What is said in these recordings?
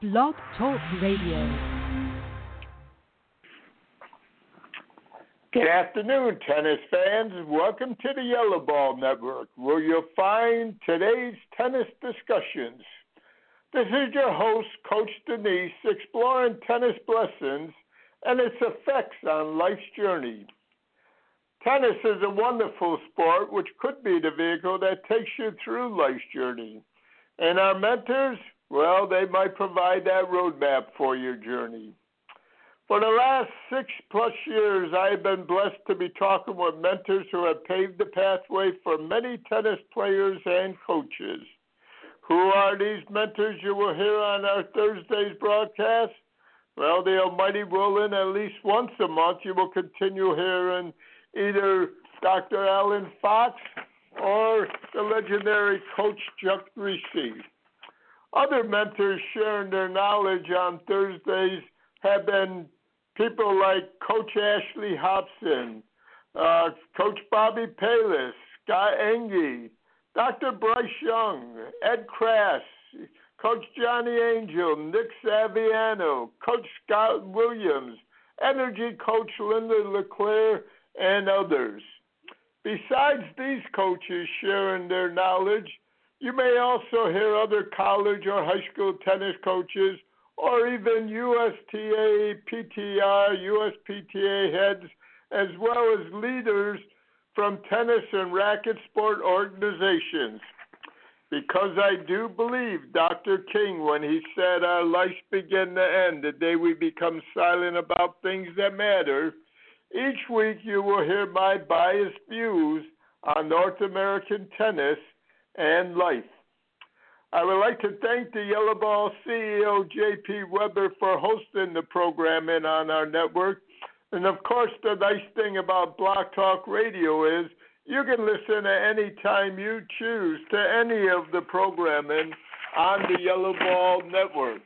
Blog Talk Radio. Good afternoon, tennis fans. Welcome to the Yellow Ball Network, where you'll find today's tennis discussions. This is your host, Coach Danise, exploring tennis blessings and its effects on life's journey. Tennis is a wonderful sport which could be the vehicle that takes you through life's journey. And our mentors, well, they might provide that roadmap for your journey. For the last six plus years, I have been blessed to be talking with mentors who have paved the pathway for many tennis players and coaches. Who are these mentors you will hear on our Thursday's broadcast? Well, the Almighty willing, at least once a month, you will continue hearing either Dr. Alan Fox or the legendary Coach Chuck Kriese. Other mentors sharing their knowledge on Thursdays have been people like Coach Ashley Hobson, uh, Coach Bobby Palis, Scott Engie, Dr. Bryce Young, Ed Krass, Coach Johnny Angel, Nick Saviano, Coach Scott Williams, Energy Coach Linda LeClaire, and others. Besides these coaches sharing their knowledge, you may also hear other college or high school tennis coaches or even USTA, PTR, USPTA heads, as well as leaders from tennis and racket sport organizations. Because I do believe Dr. King when he said our lives begin to end the day we become silent about things that matter. Each week you will hear my biased views on North American tennis and life. I would like to thank the Yellow Ball CEO, J.P. Weber, for hosting the program in on our network. And of course, the nice thing about Blog Talk Radio is you can listen at any time you choose to any of the programming on the Yellow Ball Network.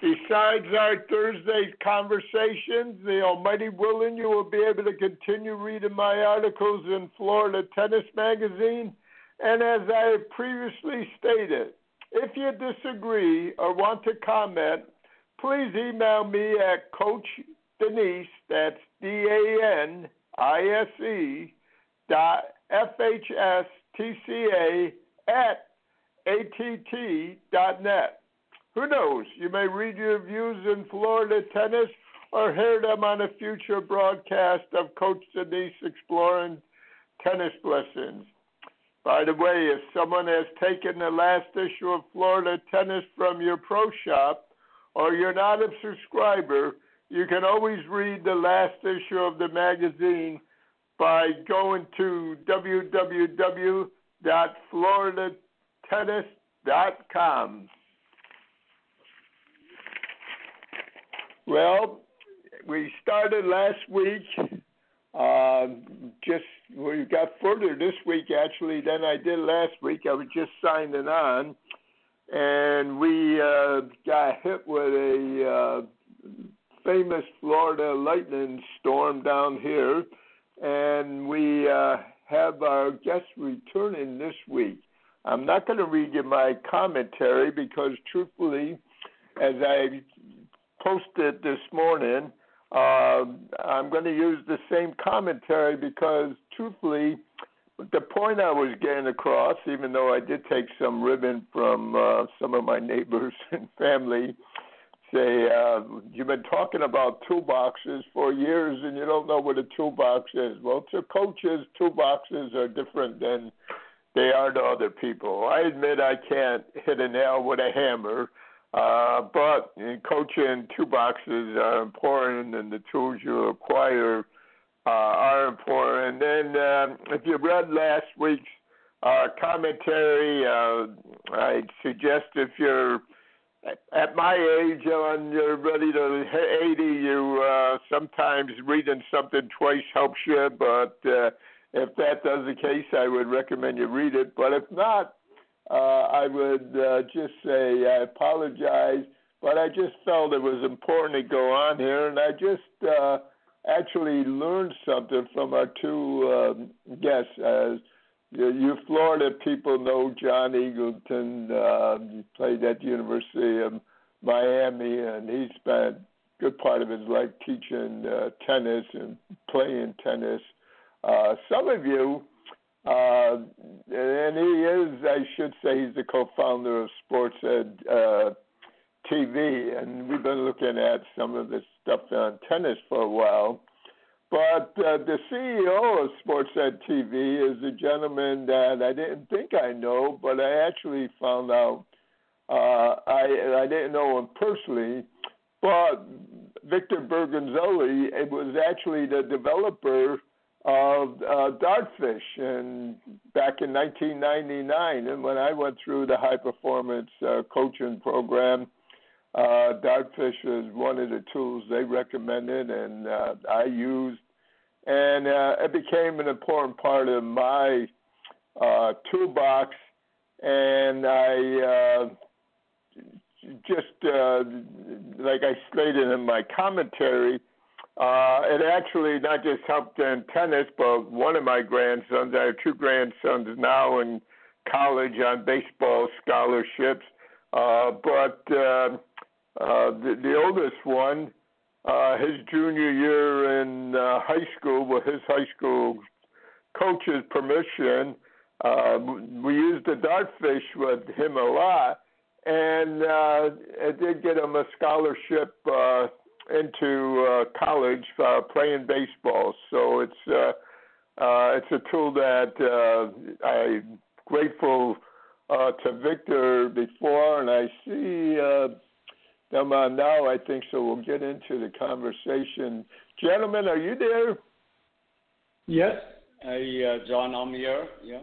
Besides our Thursday conversations, the Almighty willing, you will be able to continue reading my articles in Florida Tennis Magazine and as I previously stated, if you disagree or want to comment, please email me at Coach Danise, that's D A N I S E dot F H S T C A at ATT dot net. Who knows? You may read your views in Florida tennis or hear them on a future broadcast of Coach Danise exploring tennis blessings. By the way, if someone has taken the last issue of Florida Tennis from your pro shop or you're not a subscriber, you can always read the last issue of the magazine by going to www.floridatennis.com. Well, we started last week uh, just we got further this week actually than I did last week. I was just signing on, and we uh, got hit with a uh, famous Florida lightning storm down here, and we uh, have our guests returning this week. I'm not going to read you my commentary because, truthfully, as I posted this morning, uh, I'm going to use the same commentary because, truthfully, the point I was getting across, even though I did take some ribbon from uh, some of my neighbors and family, say, uh, You've been talking about toolboxes for years and you don't know what a toolbox is. Well, to coaches, toolboxes are different than they are to other people. I admit I can't hit a nail with a hammer uh, but in coaching, two boxes are important, and the tools you acquire uh, are important. And then, um, if you read last week's uh, commentary, uh, I suggest if you're at my age and you're ready to hit 80, you uh, sometimes reading something twice helps you. But uh, if that does the case, I would recommend you read it. But if not, uh, I would uh, just say I apologize, but I just felt it was important to go on here, and I just uh, actually learned something from our two um, guests. As you Florida people know John Eagleton, uh, he played at the University of Miami, and he spent a good part of his life teaching uh, tennis and playing tennis. Uh, some of you, uh, and he is, I should say, he's the co-founder of Sports Ed uh, TV, and we've been looking at some of the stuff on tennis for a while. But uh, the CEO of Sports Ed TV is a gentleman that I didn't think I know, but I actually found out. Uh, I I didn't know him personally, but Victor Bergonzoli it was actually the developer of uh, Dartfish, and back in 1999, and when I went through the high performance uh, coaching program, uh, Dartfish was one of the tools they recommended, and uh, I used, and uh, it became an important part of my uh, toolbox. And I uh, just, uh, like I stated in my commentary, uh, it actually not just helped in tennis, but one of my grandsons, I have two grandsons now in college on baseball scholarships. Uh, but uh, uh, the, the oldest one, uh, his junior year in uh, high school, with his high school coach's permission, uh, we used the dartfish with him a lot, and uh, it did get him a scholarship uh, into uh, college uh, playing baseball. So it's uh, uh, it's a tool that uh, I'm grateful uh, to Victor before, and I see. Uh, them on now, I think, so we'll get into the conversation. Gentlemen, are you there? Yes. Hey, uh, John, I'm here. Yeah.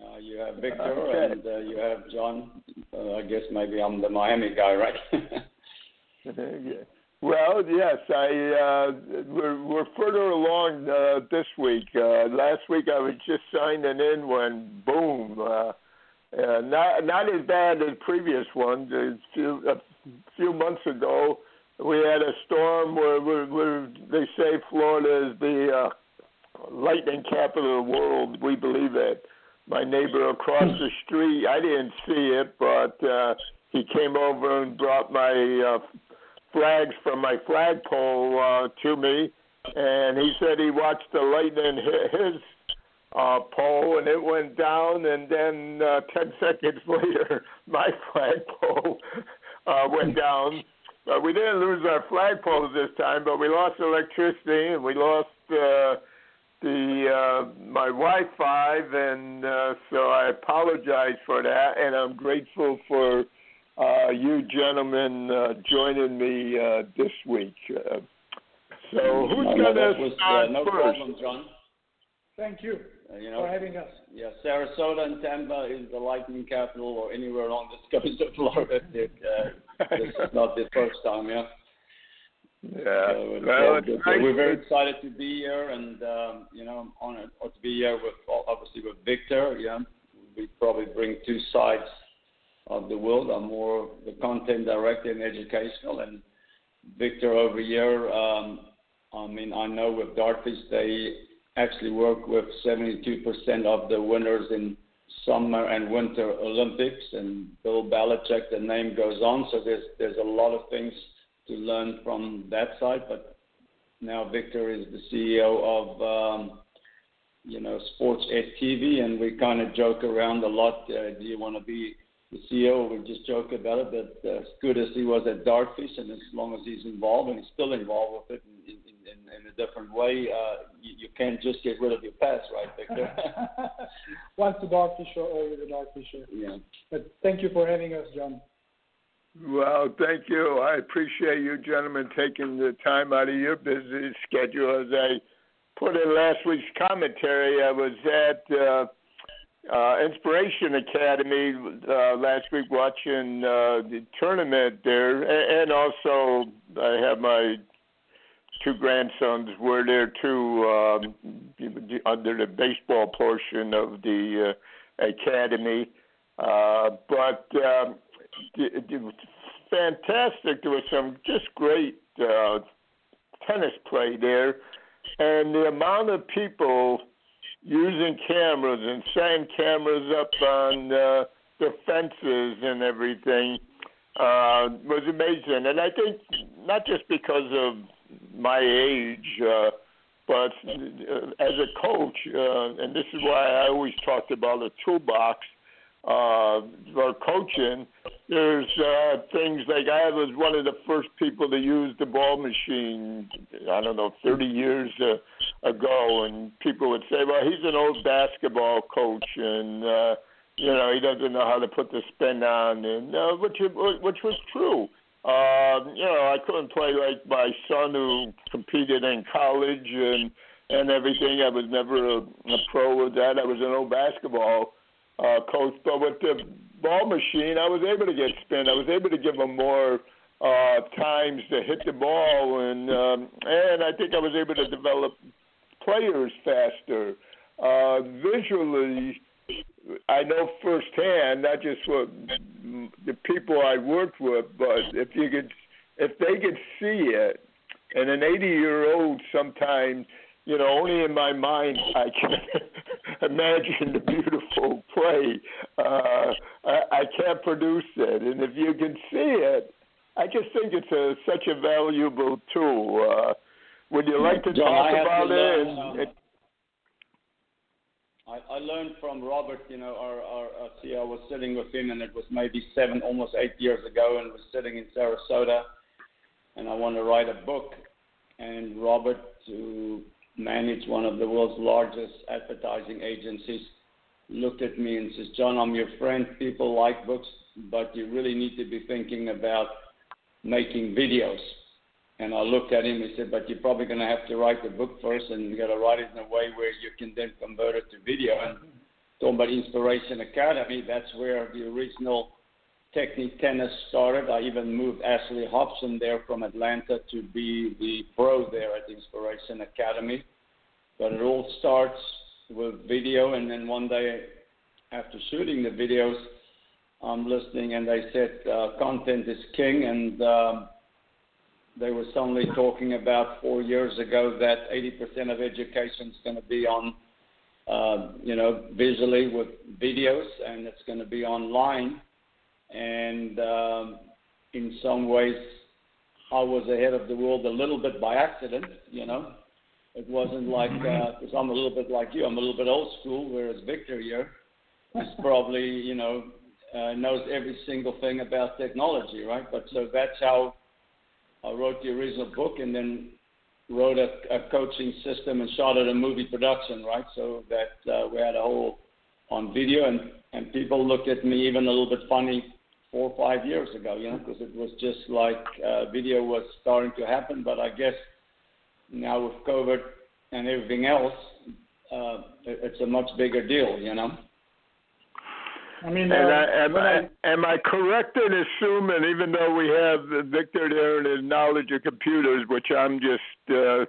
Uh, you have Victor okay. and uh, you have John. Uh, I guess maybe I'm the Miami guy, right? well, yes, I uh, we're, we're further along uh, this week. Uh, last week I was just signing in when boom. Uh, uh, not not as bad as previous ones. A few, a few months ago, we had a storm where, where, where they say Florida is the uh, lightning capital of the world. We believe it. My neighbor across the street, I didn't see it, but uh, he came over and brought my uh, flags from my flagpole uh, to me, and he said he watched the lightning hit his uh, pole and it went down, and then uh, 10 seconds later, my flagpole uh, went down. But we didn't lose our flagpoles this time, but we lost electricity and we lost uh, the uh, my Wi-Fi, and uh, so I apologize for that, and I'm grateful for uh, you gentlemen uh, joining me uh, this week. Uh, so who's no, going to start uh, no first? problem, John. Thank you uh, you know, for having us. Yeah, Sarasota and Tampa is the lightning capital, or anywhere along the coast of Florida. Uh, this is not the first time, yeah. Yeah, so well, it's nice we're very excited to be here, and um, you know, honored to be here with obviously with Victor. Yeah, we probably bring two sides of the world. I'm more the content director and educational, and Victor over here. Um, I mean, I know with Dartfish they actually work with 72% of the winners in summer and winter Olympics, and Bill Belichick, the name goes on. So there's there's a lot of things to learn from that side. But now Victor is the CEO of um, you know Sports TV, and we kind of joke around a lot. Uh, do you want to be the CEO? We just joke about it. But uh, as good as he was at Dartfish, and as long as he's involved, and he's still involved with it in, in, in, in a different way, uh, you, you can't just get rid of your past, right, Victor? Once the Dartfish show, always the Dartfish show. Yeah. But thank you for having us, John. Well, thank you. I appreciate you gentlemen taking the time out of your busy schedule. As I put in last week's commentary, I was at uh, uh, Inspiration Academy uh, last week watching uh, the tournament there, and also I have my two grandsons were there too um, under the baseball portion of the uh, academy. Uh, but um, it, it was fantastic. There was some just great uh, tennis play there, and the amount of people using cameras and setting cameras up on uh, the fences and everything uh, was amazing, and I think not just because of my age, uh, but uh, as a coach, uh, and this is why I always talked about a toolbox uh, for coaching. There's uh, things like I was one of the first people to use the ball machine. I don't know, 30 years uh, ago, and people would say, "Well, he's an old basketball coach," and uh, you know he doesn't know how to put the spin on, and uh, which which was true. Uh, you know, I couldn't play like my son who competed in college and and everything. I was never a, a pro with that. I was an old basketball uh, coach, but with the ball machine, I was able to get spin. I was able to give him more uh, times to hit the ball, and um, and I think I was able to develop players faster. Uh, visually, I know firsthand, not just what the people I worked with, but if you could, if they could see it, and an 80 year old sometimes, you know, only in my mind I can imagine the beautiful play. Uh, I, I can't produce it, and if you can see it, I just think it's a, such a valuable tool. Uh, would you like to John, talk about to it? And, um, it I, learned from Robert, you know, our, our, our CEO, I was sitting with him, and it was maybe seven, almost eight years ago, and was sitting in Sarasota, and I want to write a book. And Robert, who managed one of the world's largest advertising agencies, looked at me and says, John, I'm your friend. People like books, but you really need to be thinking about making videos. And I looked at him and said, but you're probably going to have to write the book first, and you got to write it in a way where you can then convert it to video. And talking about Inspiration Academy, that's where the original Techne Tennis started. I even moved Ashley Hobson there from Atlanta to be the pro there at Inspiration Academy. But it all starts with video, and then one day after shooting the videos, I'm listening, and they said uh, content is king, and um, they were suddenly talking about four years ago that 80% of education is going to be on, uh, you know, visually with videos, and it's going to be online. And um, in some ways, I was ahead of the world a little bit by accident, you know. It wasn't like, because I'm a little bit like you, I'm a little bit old school, whereas Victor here is probably, you know, uh, knows every single thing about technology, right? But so that's how I wrote the original book and then wrote a, a coaching system and it a movie production, right? So that uh, we had a whole on video and and people looked at me even a little bit funny four or five years ago, you know, because it was just like uh, video was starting to happen. But I guess now with COVID and everything else, uh, it's a much bigger deal, you know. I mean, And uh, I, am, I, I, am I correct in assuming, even though we have Victor there and his knowledge of computers, which I'm just, uh,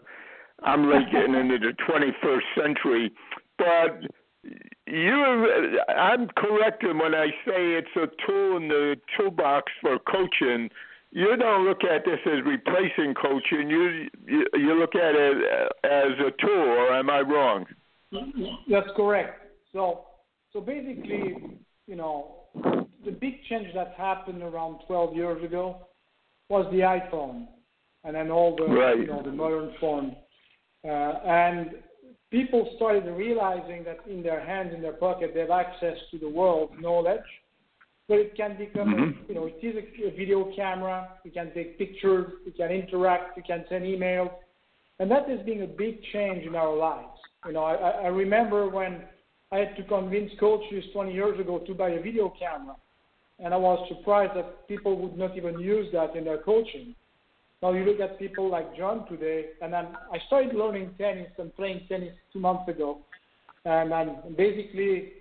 I'm late getting into the 21st century, but you, I'm correct in when I say it's a tool in the toolbox for coaching. You don't look at this as replacing coaching. You you, you look at it as a tool, or am I wrong? That's correct. So, so basically, you know, the big change that happened around 12 years ago was the iPhone, and then all the Right. you know the modern phone, uh, and people started realizing that in their hands, in their pocket, they have access to the world knowledge. But it can become, Mhm. you know, it is a, a video camera. You can take pictures. You can interact. You can send emails, and that has been a big change in our lives. You know, I I remember when I had to convince coaches 20 years ago to buy a video camera, and I was surprised that people would not even use that in their coaching. Now you look at people like John today, and then I started learning tennis and playing tennis two months ago, and I'm basically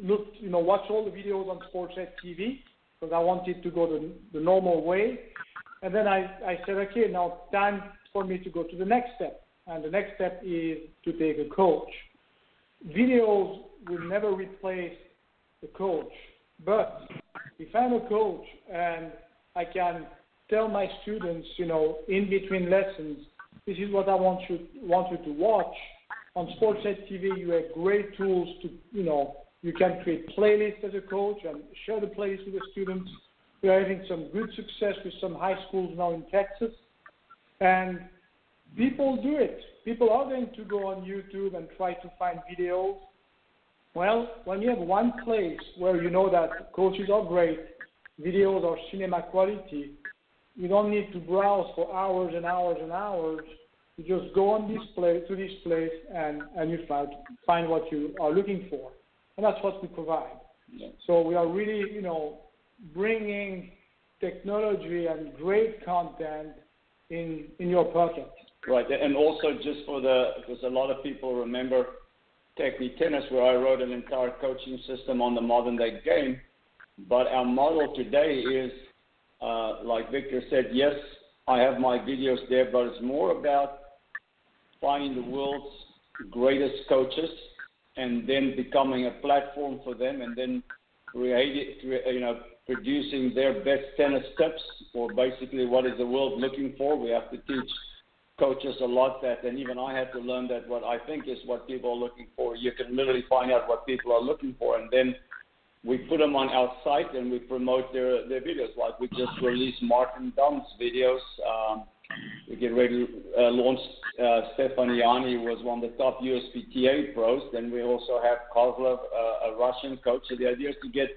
looked, you know, watched all the videos on Sportsnet TV because I wanted to go the, the normal way, and then I, I said, okay, now time for me to go to the next step, and the next step is to take a coach. Videos will never replace the coach, but if I'm a coach and I can tell my students, you know, in between lessons, this is what I want you want you to watch. On SportsEdTV, you have great tools to, you know, you can create playlists as a coach and share the playlist with the students. We are having some good success with some high schools now in Texas. And people do it. People are going to go on YouTube and try to find videos. Well, when you have one place where you know that coaches are great, videos are cinema quality, you don't need to browse for hours and hours and hours. You just go on this place to this place and, and you find find what you are looking for, and that's what we provide. Yeah. So we are really, you know, bringing technology and great content in in your pocket. Right, and also just for the because a lot of people remember Techne Tennis, where I wrote an entire coaching system on the modern day game. But our model today is, uh, like Victor said, yes, I have my videos there, but it's more about finding the world's greatest coaches and then becoming a platform for them and then creating, you know, producing their best tennis tips or basically what is the world looking for. We have to teach coaches a lot that, and even I had to learn that what I think is what people are looking for. You can literally find out what people are looking for, and then we put them on our site and we promote their their videos. Like we just released Martin Damm's videos. Um, we get ready to uh, launch uh, Stefan Yianni, who was one of the top USPTA pros. Then we also have Kozlov, uh, a Russian coach. So the idea is to get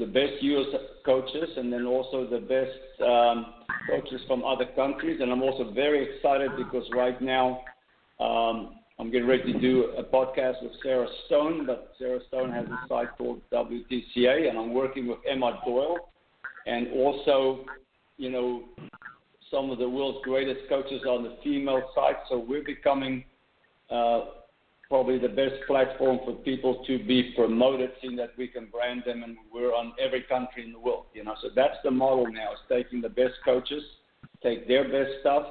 the best US coaches and then also the best um, coaches from other countries. And I'm also very excited because right now um, I'm getting ready to do a podcast with Sarah Stone, but Sarah Stone has a site called WTCA, and I'm working with Emma Doyle and also, you know, some of the world's greatest coaches on the female side. So we're becoming uh, probably the best platform for people to be promoted, seeing that we can brand them and we're on every country in the world. You know, so that's the model now: is taking the best coaches, take their best stuff,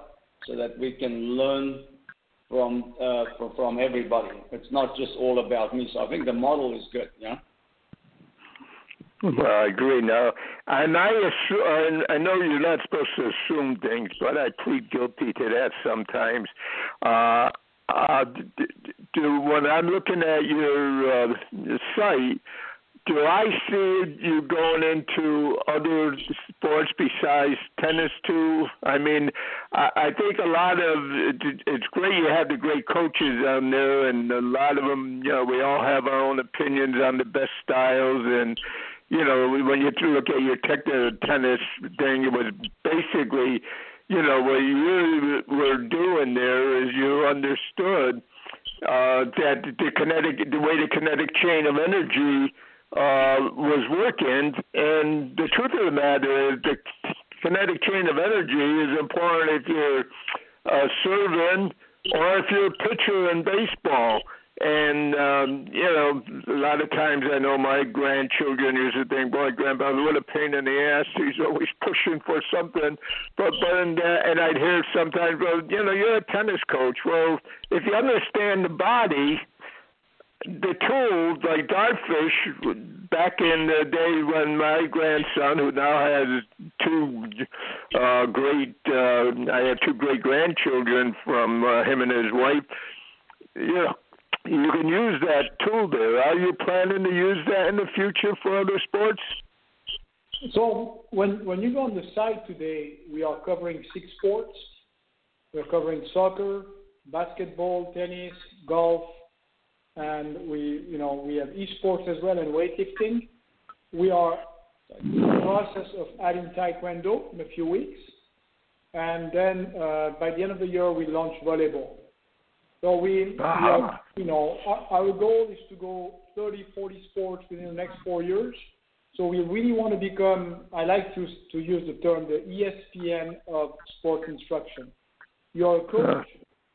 so that we can learn from uh, from everybody. It's not just all about me. So I think the model is good. Yeah. Well, I agree. Now, and I assume, I know you're not supposed to assume things, but I plead guilty to that sometimes. Uh, uh, do, when I'm looking at your uh, site, do I see you going into other sports besides tennis too? I mean, I, I think a lot of it, it's great you have the great coaches on there, and a lot of them, you know, we all have our own opinions on the best styles, and you know, when you look at your technical tennis thing, it was basically you know, what you were doing there is you understood uh, that the kinetic, the way the kinetic chain of energy uh, was working, and the truth of the matter is the kinetic chain of energy is important if you're uh, serving or if you're a pitcher in baseball. And um, you know, a lot of times I know my grandchildren used to think, "Boy, grandpa, what a pain in the ass! He's always pushing for something." But but and, uh, and I'd hear sometimes, "Well, you know, you're a tennis coach. Well, if you understand the body." the tools like Dartfish back in the day when my grandson, who now has two uh, great, uh, I have two great grandchildren from uh, him and his wife. You know, you can use that tool there. Are you planning to use that in the future for other sports? So when when you go on the site today, we are covering six sports. We're covering soccer, basketball, tennis, golf, and we you know we have esports as well and weightlifting. We are in the process of adding taekwondo in a few weeks, and then uh, by the end of the year we launch volleyball. So we, we are, you know, our, our goal is to go 30, 40 sports within the next four years. So we really want to become, I like to, to use the term, the ESPN of sports instruction. You're a coach, uh-huh.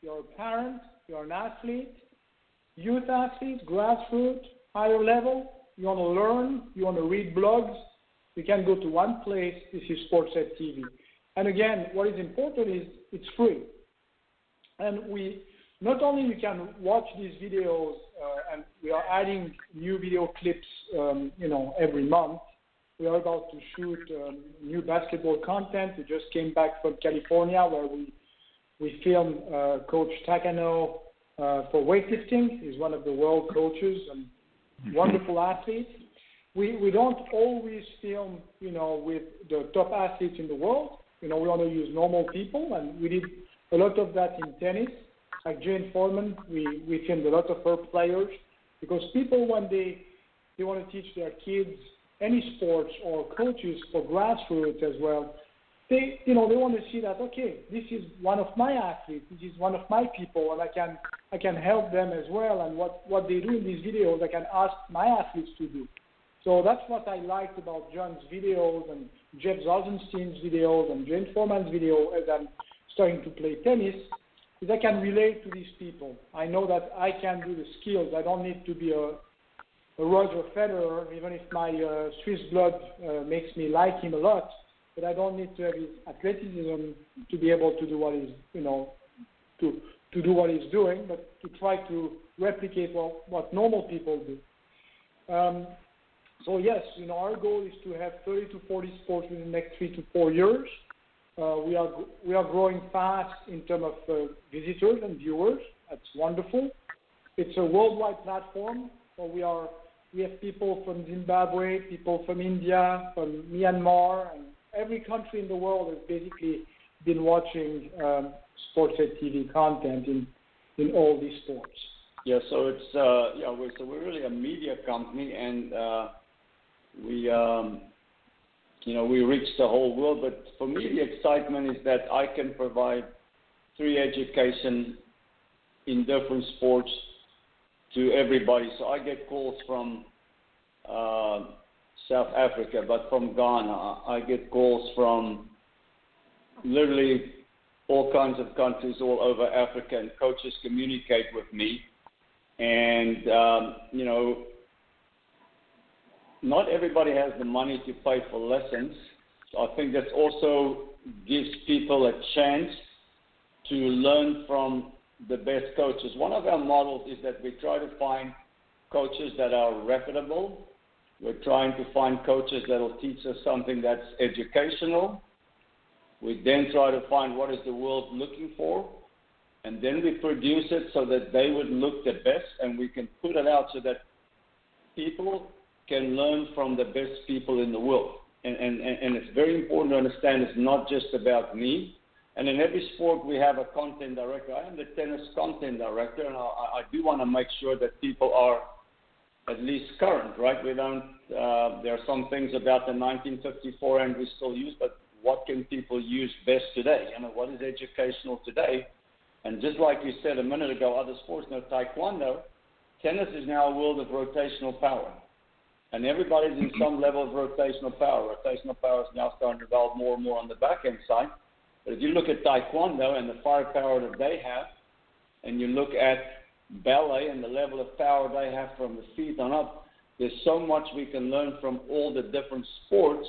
you're a parent, you're an athlete, youth athlete, grassroots, higher level, you want to learn, you want to read blogs, you can go to one place, this is SportsEdTV. And again, what is important is it's free. And we not only you can watch these videos, uh, and we are adding new video clips, um, you know, every month. We are about to shoot um, new basketball content. We just came back from California where we we filmed uh, Coach Takano uh, for weightlifting. He's one of the world coaches and wonderful athlete. we we don't always film, you know, with the top athletes in the world. You know, we want to use normal people, and we did a lot of that in tennis. Like Jane Foreman, we we filmed a lot of her players because people when they they want to teach their kids any sports or coaches for grassroots as well, they you know they want to see that okay this is one of my athletes this is one of my people and i can i can help them as well and what what they do in these videos i can ask my athletes to do. So that's what i liked about john's videos and jeff Salzenstein's videos and james foreman's video as i'm starting to play tennis is i can relate to these people i know that i can do the skills i don't need to be a a Roger Federer, even if my uh, Swiss blood uh, makes me like him a lot, but I don't need to have his athleticism to be able to do what he's, you know, to to do what he's doing, but to try to replicate what what normal people do. Um, so yes, you know, our goal is to have 30 to 40 sports within the next three to four years. Uh, we are we are growing fast in terms of uh, visitors and viewers. That's wonderful. It's a worldwide platform. We have people from Zimbabwe, people from India, from Myanmar, and every country in the world has basically been watching um, SportsEdTV content in in all these sports. Yeah, so it's uh, we're, so we're really a media company, and we um, you know we reach the whole world. But for me, the excitement is that I can provide free education in different sports to everybody. So I get calls from uh, South Africa, but from Ghana. I get calls from literally all kinds of countries all over Africa, and coaches communicate with me. And, um, you know, not everybody has the money to pay for lessons. So I think that also gives people a chance to learn from the best coaches. One of our models is that we try to find coaches that are reputable we're trying to find coaches that will teach us something that's educational. We then try to find what is the world looking for, and then we produce it so that they would look the best, and we can put it out so that people can learn from the best people in the world. And, and, and it's very important to understand it's not just about me. And in every sport, we have a content director. I am the tennis content director, and I, I do want to make sure that people are at least current, right? We don't. Uh, there are some things about the 1954 and we still use, but what can people use best today? You know, what is educational today? And just like you said a minute ago, other sports, no taekwondo, tennis is now a world of rotational power. And everybody's in some level of rotational power. Rotational power is now starting to develop more and more on the back end side. But if you look at taekwondo and the firepower that they have, and you look at ballet and the level of power they have from the feet on up, there's so much we can learn from all the different sports.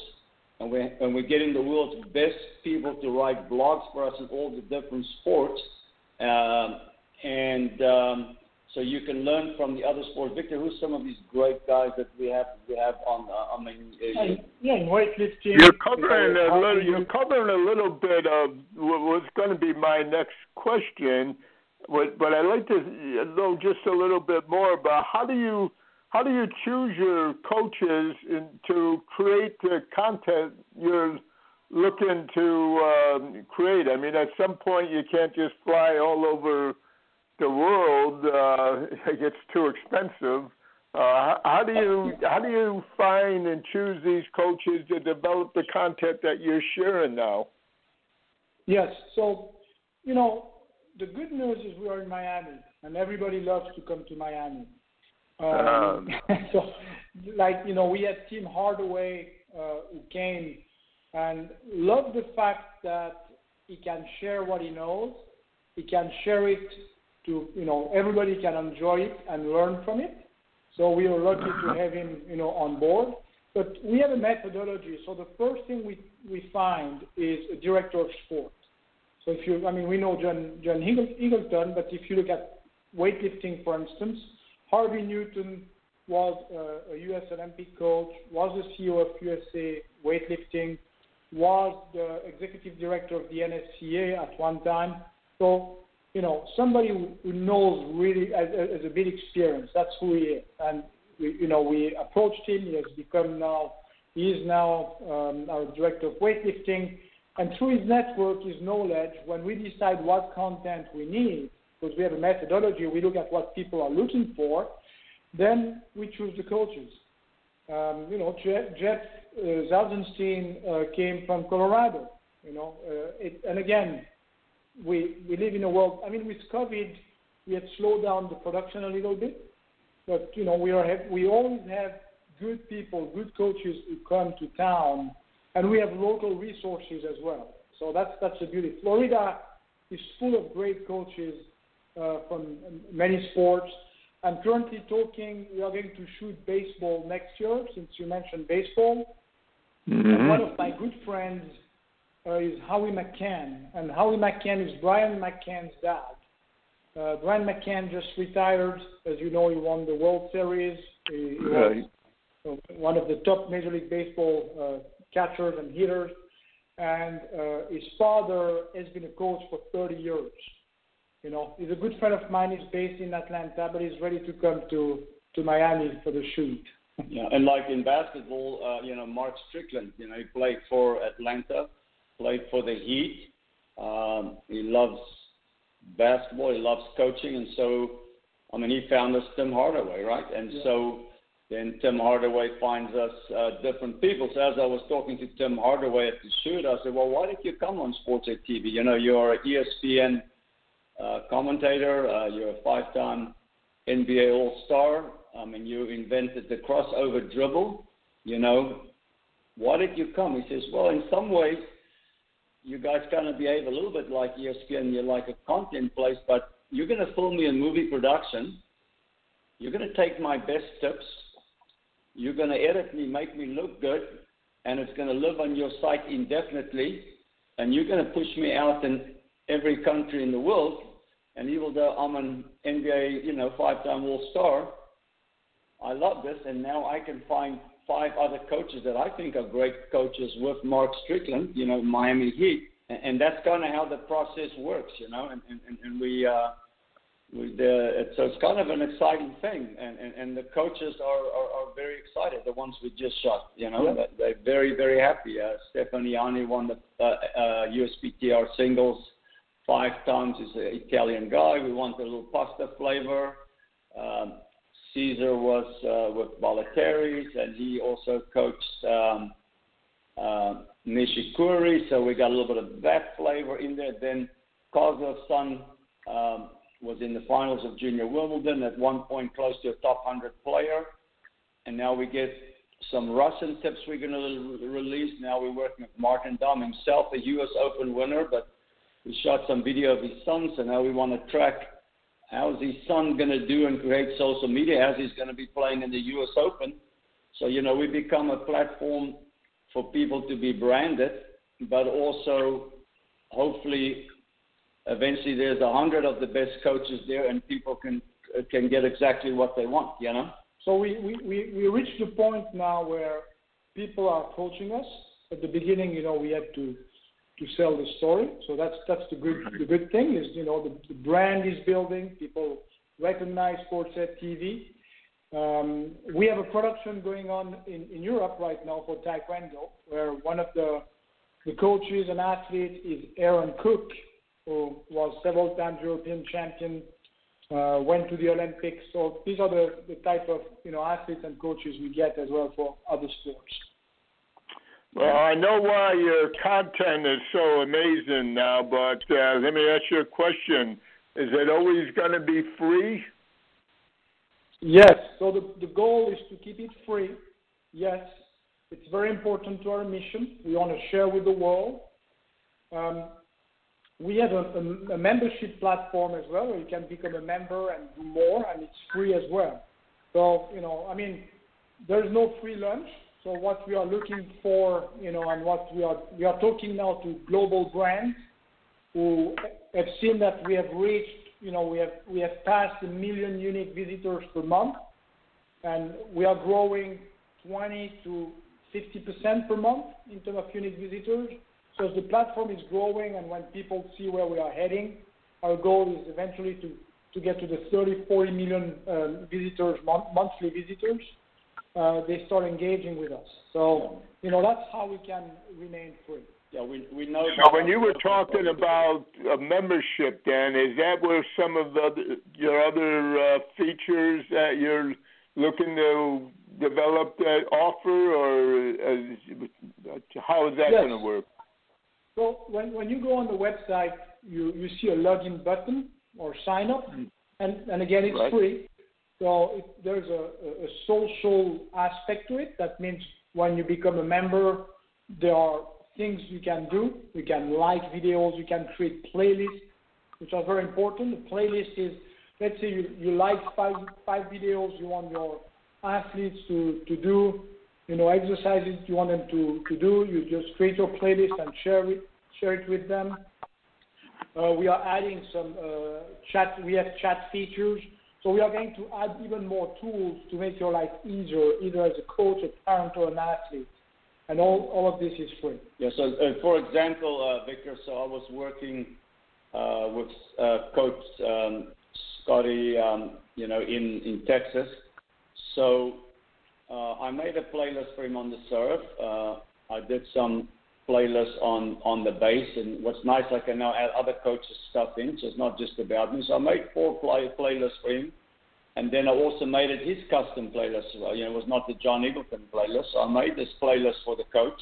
And, we, and we're getting the world's best people to write blogs for us in all the different sports. Um, and um, so you can learn from the other sports. Victor, who's some of these great guys that we have we have on? Uh, I mean, uh, yeah, in weightlifting. You're covering a little. You're covering a little bit of what was going to be my next question but but I'd like to know just a little bit more about how do you how do you choose your coaches in, to create the content you're looking to um, create? I mean, at some point you can't just fly all over the world; uh, gets too expensive. Uh, how do you how do you find and choose these coaches to develop the content that you're sharing now? Yes, so you know the good news is we are in Miami, and everybody loves to come to Miami. Um, um. so, like you know, we had Tim Hardaway uh, who came and loved the fact that he can share what he knows. He can share it to you know everybody can enjoy it and learn from it. So we are lucky to have him you know on board. But we have a methodology. So the first thing we we find is a director of sport. So if you, I mean, we know John John Eagleton, but if you look at weightlifting, for instance, Harvey Newton was a U.S. Olympic coach, was the CEO of USA Weightlifting, was the executive director of the NSCA at one time. So, you know, somebody who knows really as, as a big experience. That's who he is. And we you know we approached him. He has become now he is now um, our director of weightlifting, and through his network, his knowledge, when we decide what content we need, because we have a methodology, we look at what people are looking for, then we choose the coaches. Um, you know, Jeff, Jeff uh, uh, came from Colorado. You know, uh, it, and again, we we live in a world. I mean, with COVID, we had slowed down the production a little bit, but you know, we are we always have good people, good coaches who come to town, and we have local resources as well. So that's that's the beauty. Florida is full of great coaches uh, from many sports. I'm currently talking. We are going to shoot baseball next year, since you mentioned baseball. Mm-hmm. One of my good friends uh, is Howie McCann, and Howie McCann is Brian McCann's dad. Uh, Brian McCann just retired. As you know, he won the World Series. He, he Right. uh, one of the top Major League Baseball uh, catchers and hitters. And uh, his father has been a coach for 30 years. You know, he's a good friend of mine. He's based in Atlanta, but he's ready to come to to Miami for the shoot. Yeah, and like in basketball, uh, you know, Mark Strickland, you know, he played for Atlanta, played for the Heat. Um, he loves basketball, he loves coaching, and so, I mean, he found us Tim Hardaway, right? And Yeah. so then Tim Hardaway finds us uh, different people. So as I was talking to Tim Hardaway at the shoot, I said, well, why did you come on SportsEdTV? You know, you're an ESPN uh, commentator, uh, you're a five-time NBA All-Star. I mean, you invented the crossover dribble. You know, why did you come? He says, well, in some ways, you guys kind of behave a little bit like ESPN. You're like a content place, but you're going to film me in movie production. You're going to take my best tips. You're going to edit me, make me look good, and it's going to live on your site indefinitely. And you're going to push me out in every country in the world. And even though I'm an NBA, you know, five-time All-Star, I love this, and now I can find five other coaches that I think are great coaches with Mark Strickland, you know, Miami Heat, and, and that's kind of how the process works, you know, and and, and we. Uh, we, uh, so it's kind of an exciting thing, and, and, and the coaches are, are, are very excited. The ones we just shot, you know, Yeah. they're very very happy. Uh, Stefano Ianni won the uh, uh, USPTR singles five times. He's an Italian guy. We want a little pasta flavor. Um, Caesar was uh, with Balotelli's, and he also coached um, uh, Nishikori, so we got a little bit of that flavor in there. Then Kozlov's son um, was in the finals of Junior Wimbledon, at one point close to a top 100 player. And now we get some Russian tips we're going to release. Now we're working with Martin Damm himself, a U.S. Open winner, but we shot some video of his son, so now we want to track how's his son going to do and create social media How's he's going to be playing in the U.S. Open. So, you know, we become a platform for people to be branded, but also hopefully eventually there's a hundred of the best coaches there and people can can get exactly what they want, you know? So we, we, we, we reached the point now where people are approaching us. At the beginning, you know, we had to to sell the story. So that's that's the good the good thing is you know the, the brand is building. People recognize SportsEdTV. Um, we have a production going on in, in Europe right now for Taekwondo, where one of the the coaches and athletes is Aaron Cook, who was several times European champion, uh, went to the Olympics. So these are the, the type of you know athletes and coaches we get as well for other sports. Well, I know why your content is so amazing now, but uh, let me ask you a question. Is it always going to be free? Yes. So the, the goal is to keep it free. Yes. It's very important to our mission. We want to share with the world. Um, we have a, a, a membership platform as well where you can become a member and do more, and it's free as well. So, you know, I mean, there's no free lunch. So what we are looking for, you know, and what we are we are talking now to global brands who have seen that we have reached, you know, we have we have passed a million unique visitors per month, and we are growing 20 to 50 percent per month in terms of unique visitors. So as the platform is growing, and when people see where we are heading, our goal is eventually to to get to the 30, 40 million um, visitors, mon- monthly visitors, uh, they start engaging with us. So, you know, that's how we can remain free. Yeah, we we know. Now, when you were talking about a membership, Dan, is that where some of the your other uh, features that you're looking to develop that offer, or uh, how is that Yes. going to work? So when, when you go on the website, you, you see a login button or sign up, and, and again, it's Right. free. So if there's a, a a social aspect to it. That means when you become a member, there are things you can do. You can like videos, you can create playlists, which are very important. The playlist is, let's say you, you like five, five videos you want your athletes to, to do, you know, exercises you want them to, to do. You just create your playlist and share it, share it with them. Uh, we are adding some uh, chat. We have chat features. So we are going to add even more tools to make your life easier, either as a coach, a parent, or an athlete. And all, all of this is free. Yeah. So, for example, uh, Victor, so I was working uh, with uh, Coach um, Scotty, um, you know, in in Texas. So uh, I made a playlist for him on the serve. Uh, I did some playlists on on the base, and what's nice, I can now add other coaches' stuff in, so it's not just about me. So I made four play playlists for him. And then I also made it his custom playlist. You know, it was not the John Eagleton playlist. So I made this playlist for the coach.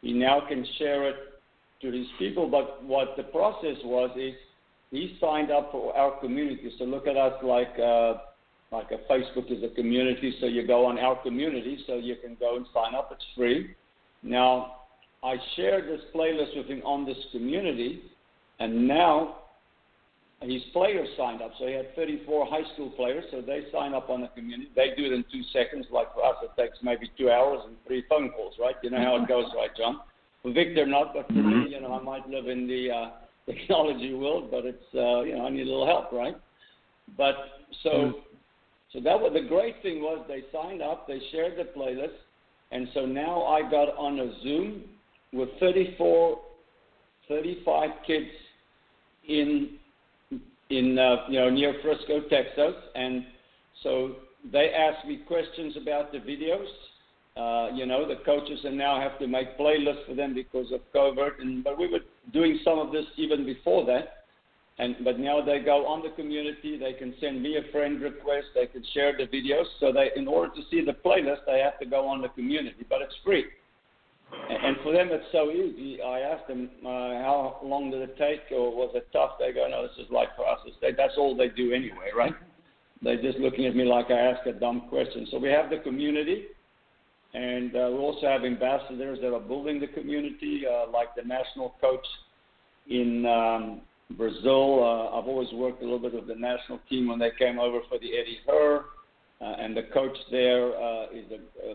He now can share it to his people. But what the process was is he signed up for our community. So look at us like uh, like a Facebook is a community. So you go on our community, so you can go and sign up. It's free. Now I shared this playlist with him on this community, and now his players signed up. So he had 34 high school players, so they sign up on the community. They do it in two seconds. Like for us, it takes maybe two hours and three phone calls, right? You know how it goes, right, John? For Victor, not, but for me, you know, I might live in the uh, technology world, but it's, uh, you know, I need a little help, right? But so, so that was the great thing was they signed up, they shared the playlist, and so now I got on a Zoom with 34, 35 kids in in uh, you know near Frisco, Texas, and so they asked me questions about the videos. Uh, you know, the coaches and now have to make playlists for them because of COVID, and but we were doing some of this even before that. And but now they go on the community. They can send me a friend request. They can share the videos. So they, in order to see the playlist, they have to go on the community, but it's free. And for them, it's so easy. I asked them, uh, how long did it take, or was it tough? They go, no, this is like for us. They, that's all they do anyway, right? They're just looking at me like I ask a dumb question. So we have the community, and uh, we also have ambassadors that are building the community, uh, like the national coach in um, Brazil. Uh, I've always worked a little bit with the national team when they came over for the Eddie Herr, uh, and the coach there uh, is a, a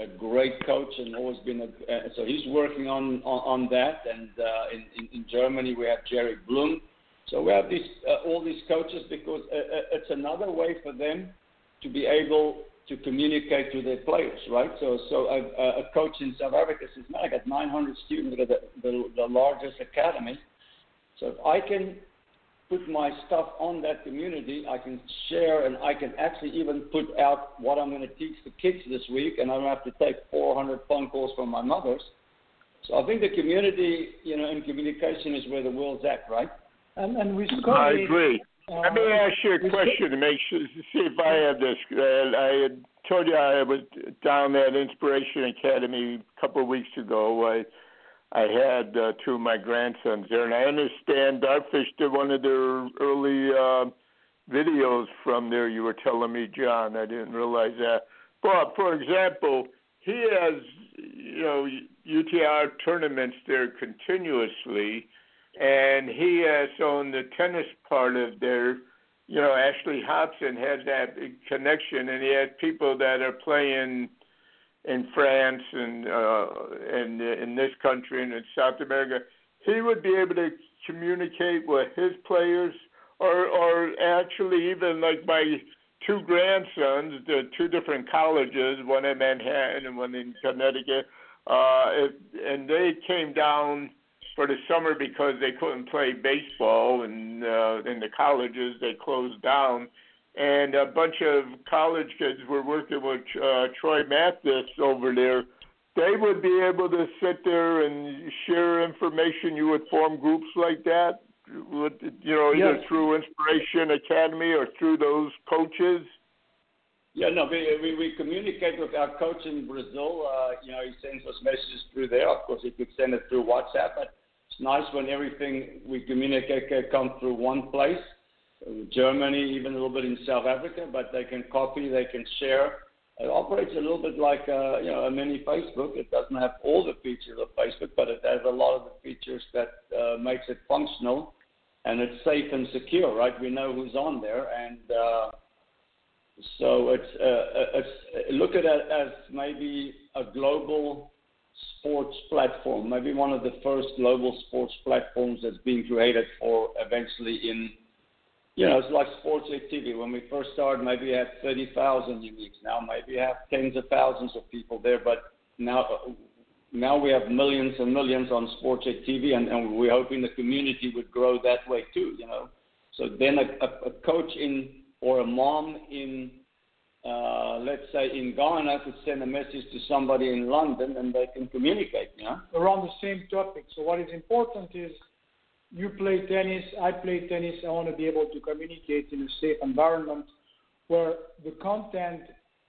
a great coach and always been a uh, so he's working on on, on that. And uh, in, in in Germany we have Jerry Bloom so we have these uh, all these coaches because uh, uh, it's another way for them to be able to communicate to their players right? So so a, a coach in South Africa says man I got 900 students at the, the the largest academy. So if I can put my stuff on that community. I can share and I can actually even put out what I'm going to teach the kids this week, and I don't have to take 400 phone calls from my mothers. So I think the community, you know, and communication is where the world's at, right? And, and with I Scotty, agree. uh, Let me ask you a question to make sure to see if I have this. Uh, I had told you I was down at Inspiration Academy a couple of weeks ago. I I had uh, two of my grandsons there, and I understand Dartfish did one of their early uh, videos from there. You were telling me, John. I didn't realize that. But for example, he has you know UTR tournaments there continuously, and he has on the tennis part of their you know, Ashley Hobson has that connection, and he has people that are playing in France and uh, and in this country and in South America. He would be able to communicate with his players, or or actually even like my two grandsons, the two different colleges, one in Manhattan and one in Connecticut, uh, and they came down for the summer because they couldn't play baseball and uh, in the colleges they closed down. And a bunch of college kids were working with uh, Troy Mathis over there. They would be able to sit there and share information. You would form groups like that, you know, either Yes. through Inspiration Academy or through those coaches. Yeah, no, we, we, we communicate with our coach in Brazil. Uh, you know, he sends us messages through there. Of course, he could send it through WhatsApp, but it's nice when everything we communicate can come through one place. Uh, Germany, even a little bit in South Africa, but they can copy, they can share. It operates a little bit like uh, you know a mini Facebook. It doesn't have all the features of Facebook, but it has a lot of the features that uh, makes it functional, and it's safe and secure. Right? We know who's on there, and uh, so it's, uh, it's look at it as maybe a global sports platform, maybe one of the first global sports platforms that's being created for eventually in, you know, it's like Sports TV. When we first started, maybe we had 30,000 uniques. Now maybe we have tens of thousands of people there, but now now we have millions and millions on Sports TV, and, and we're hoping the community would grow that way too, you know. So then a, a, a coach in or a mom in, uh, let's say in Ghana could send a message to somebody in London and they can communicate, you know. around the same topic. So what is important is you play tennis, I play tennis. I want to be able to communicate in a safe environment where the content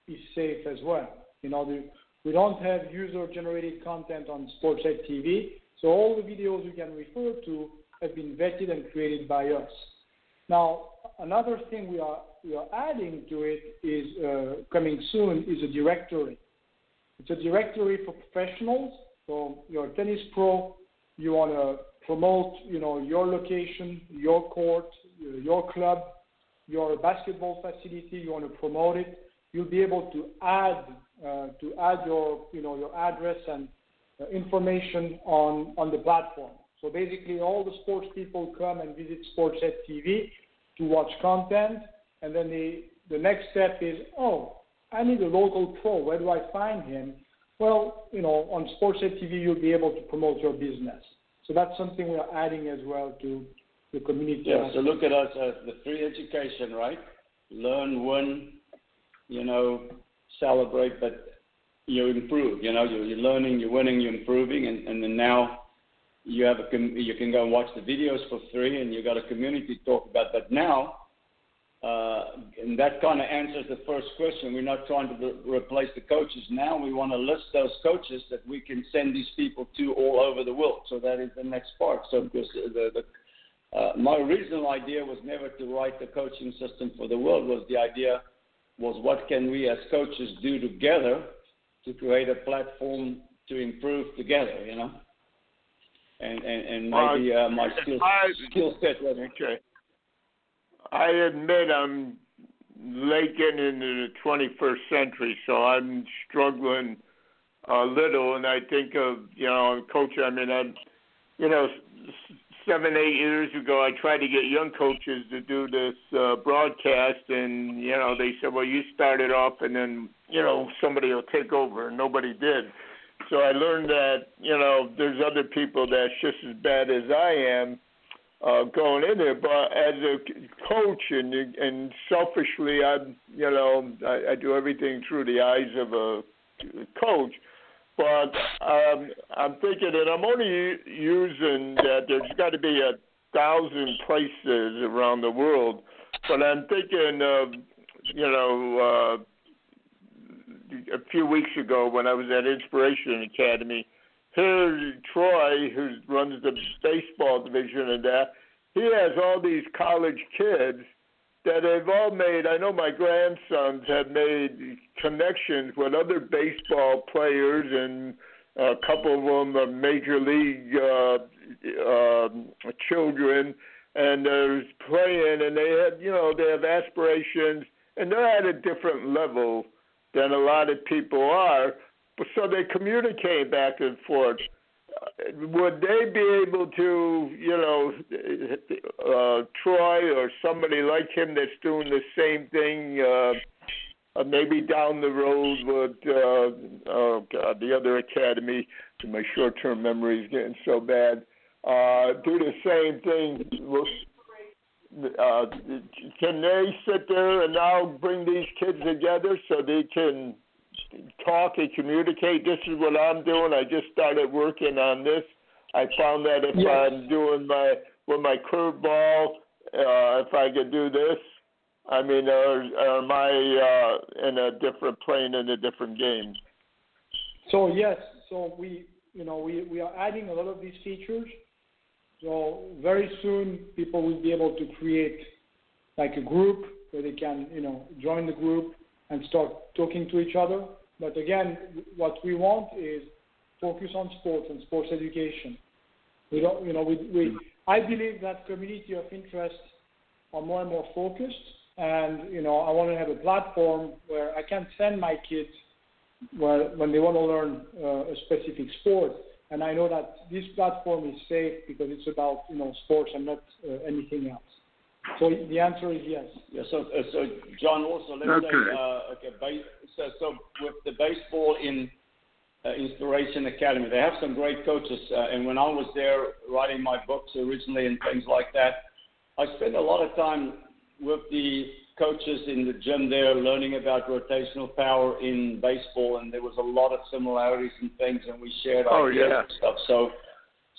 is safe as well. You know, the, we don't have user-generated content on SportsEdTV, so all the videos you can refer to have been vetted and created by us. Now, another thing we are we are adding to it is uh, coming soon is a directory. It's a directory for professionals. So you're a tennis pro, you want to promote, you know, your location, your court, your club, your basketball facility. You want to promote it. You'll be able to add uh, to add your, you know, your address and uh, information on on the platform. So basically, all the sports people come and visit Sportsnet TV to watch content, and then the the next step is, oh, I need a local pro. Where do I find him? Well, you know, on SportsEdTV, you'll be able to promote your business. So that's something we are adding as well to the community. Yeah, so look at us as the free education, right? Learn, win, you know, celebrate, but you improve. You know, you're, you're learning, you're winning, you're improving, and, and then now you have a com- you can go and watch the videos for free, and you got a community to talk about. But now, and that kind of answers the first question. We're not trying to re- replace the coaches. Now we want to list those coaches that we can send these people to all over the world. So that is the next part. So because the, the uh, my original idea was never to write the coaching system for the world. Was the idea was what can we as coaches do together to create a platform to improve together, you know? And and, and maybe uh, my skill skill set was Okay. I admit I'm late getting into the 21st century, so I'm struggling a little. And I think of, you know, coach, I mean, I'm, you know, seven, eight years ago, I tried to get young coaches to do this uh, broadcast, and, you know, they said, well, you start it off, and then, you know, somebody will take over, and nobody did. So I learned that, you know, there's other people that's just as bad as I am uh, going in there. But as a coach and and selfishly, I'm you know I, I do everything through the eyes of a coach. But um, I'm thinking, and I'm only using that there's got to be a thousand places around the world. But I'm thinking of you know. Uh, a few weeks ago when I was at Inspiration Academy, here Troy, who runs the baseball division and that, he has all these college kids that have all made. I know my grandsons have made connections with other baseball players, and a couple of them are major league uh, um children, and they're playing, and they have, you know, they have aspirations, and they're at a different level than a lot of people are. So they communicate back and forth. Would they be able to, you know, uh, Troy or somebody like him that's doing the same thing, uh, uh, maybe down the road with, uh, oh God, the other academy? My short-term memory is getting so bad. uh, do the same thing. Uh, can they sit there and now bring these kids together so they can talk and communicate? This is what I'm doing. I just started working on this. I found that if yes. I'm doing my with my curveball, uh, if I could do this, I mean, or, or am I uh, in a different plane in a different game? So yes, so we you know we we are adding a lot of these features. So very soon people will be able to create like a group where they can you know join the group and start talking to each other. But again, what we want is focus on sports and sports education. We don't, you know, we, we I believe that community of interest are more and more focused, and you know, I want to have a platform where I can send my kids where, when they want to learn uh, a specific sport, and I know that this platform is safe because it's about you know sports and not uh, anything else. So the answer is yes. Yeah. So, uh, so John, also let's okay. say, uh, okay, so, so with the baseball in uh, Inspiration Academy, they have some great coaches. Uh, and when I was there writing my books originally and things like that, I spent a lot of time with the coaches in the gym there learning about rotational power in baseball, and there was a lot of similarities and things, and we shared oh, ideas yeah. and stuff. So,